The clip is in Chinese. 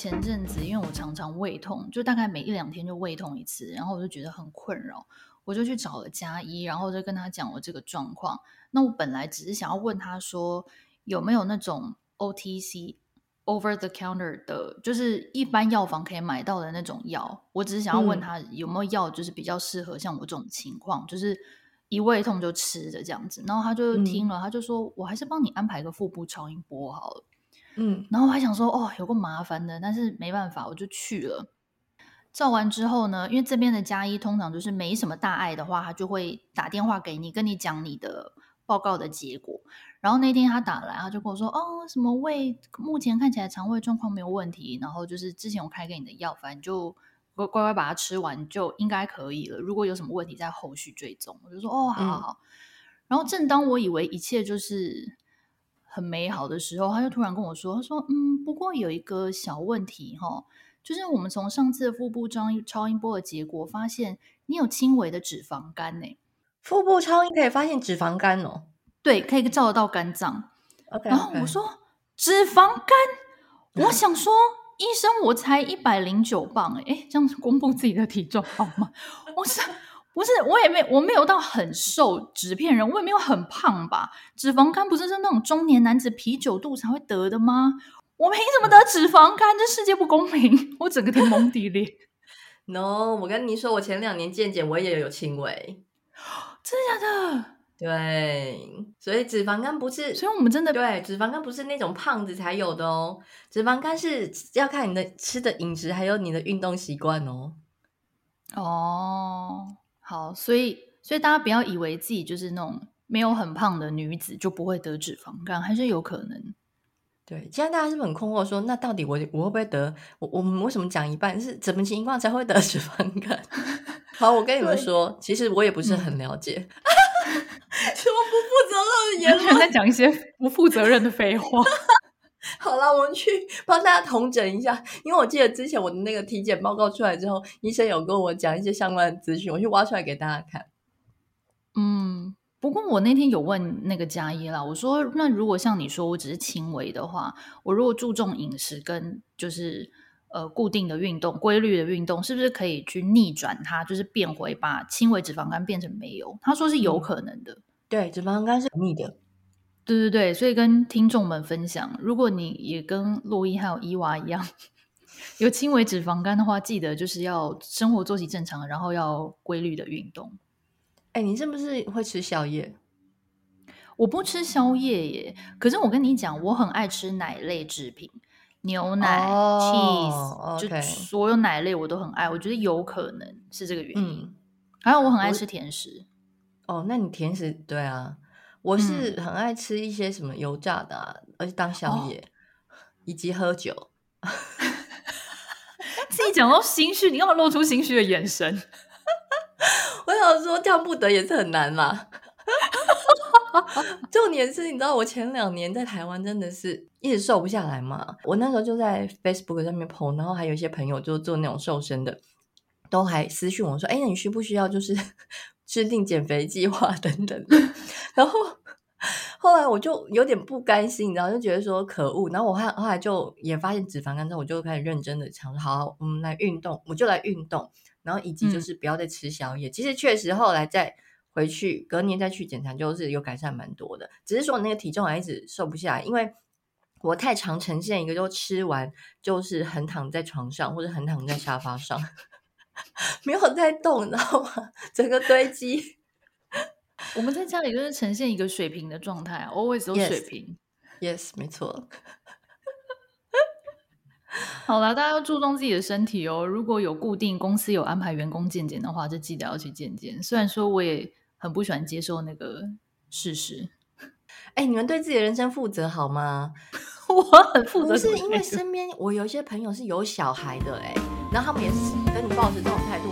前阵子，因为我常常胃痛，就大概每一两天就胃痛一次，然后我就觉得很困扰，我就去找了家医，然后就跟他讲我这个状况。那我本来只是想要问他说，有没有那种 OTC over the counter 的，就是一般药房可以买到的那种药。我只是想要问他有没有药，就是比较适合像我这种情况，就是一胃痛就吃的这样子。然后他就听了，他就说我还是帮你安排个腹部超音波好了。嗯，然后我还想说，哦，有个麻烦的，但是没办法，我就去了。照完之后呢，因为这边的加医通常就是没什么大碍的话，他就会打电话给你，跟你讲你的报告的结果。然后那天他打来，他就跟我说，哦，什么胃目前看起来肠胃状况没有问题，然后就是之前我开给你的药，反正就乖乖把它吃完就应该可以了。如果有什么问题，在后续追踪。我就说，哦，好好好。嗯。然后正当我以为一切就是。很美好的时候，他就突然跟我说：“他说，嗯，不过有一个小问题哈，就是我们从上次的腹部超音超音波的结果发现，你有轻微的脂肪肝呢。腹部超音可以发现脂肪肝哦？对，可以照得到肝脏。Okay, 然后我说脂肪肝，我想说医生，我才一百零九磅，哎，这样公布自己的体重好吗？我是。”不是，我也没，我没有到很瘦，纸片人，我也没有很胖吧？脂肪肝不是是那种中年男子啤酒肚才会得的吗？我凭什么得脂肪肝？这世界不公平！我整个天崩地裂。No，我跟你说，我前两年健检，我也有轻微，真的假的？对，所以脂肪肝不是，所以我们真的对脂肪肝不是那种胖子才有的哦，脂肪肝是要看你的吃的饮食，还有你的运动习惯哦。哦。好，所以所以大家不要以为自己就是那种没有很胖的女子就不会得脂肪肝，还是有可能。对，现在大家是不是很困惑说，那到底我我会不会得？我我们为什么讲一半是怎么情况才会得脂肪肝？好，我跟你们说，其实我也不是很了解。什么不负责任的言论？在讲一些不负责任的废话。好了，我们去帮大家同整一下，因为我记得之前我的那个体检报告出来之后，医生有跟我讲一些相关的资讯，我去挖出来给大家看。嗯，不过我那天有问那个家医啦，我说那如果像你说我只是轻微的话，我如果注重饮食跟就是呃固定的运动、规律的运动，是不是可以去逆转它，就是变回把轻微脂肪肝变成没有？他说是有可能的。嗯、对，脂肪肝是逆的。对对对，所以跟听众们分享，如果你也跟洛伊还有伊娃一样 有轻微脂肪肝的话，记得就是要生活作息正常，然后要规律的运动。哎，你是不是会吃宵夜？我不吃宵夜耶，可是我跟你讲，我很爱吃奶类制品，牛奶、oh, cheese，okay. 就所有奶类我都很爱。我觉得有可能是这个原因。嗯、还有我很爱吃甜食。哦，那你甜食对啊。我是很爱吃一些什么油炸的、啊嗯，而且当宵夜、哦，以及喝酒。自己讲到心虚，你干嘛露出心虚的眼神？我想说，这样不得也是很难嘛。重点是，你知道我前两年在台湾真的是一直瘦不下来嘛。我那时候就在 Facebook 上面 po，然后还有一些朋友就做那种瘦身的，都还私讯我说：“哎，那你需不需要就是？”制定减肥计划等等，然后后来我就有点不甘心，然后就觉得说可恶。然后我后后来就也发现脂肪肝之后，我就开始认真的想说，好，我们来运动，我就来运动，然后以及就是不要再吃宵夜。嗯、其实确实后来再回去隔年再去检查，就是有改善蛮多的。只是说那个体重还一直瘦不下来，因为我太常呈现一个，就吃完就是横躺在床上或者横躺在沙发上。没有在动，你知道吗？整个堆积。我们在家里就是呈现一个水平的状态，always 都水平。Yes，, yes 没错。好了，大家要注重自己的身体哦。如果有固定公司有安排员工健检的话，就记得要去健检。虽然说我也很不喜欢接受那个事实。哎，你们对自己的人生负责好吗？我很负责，不是因为身边我有一些朋友是有小孩的哎。然后他们也是跟你抱持这种态度。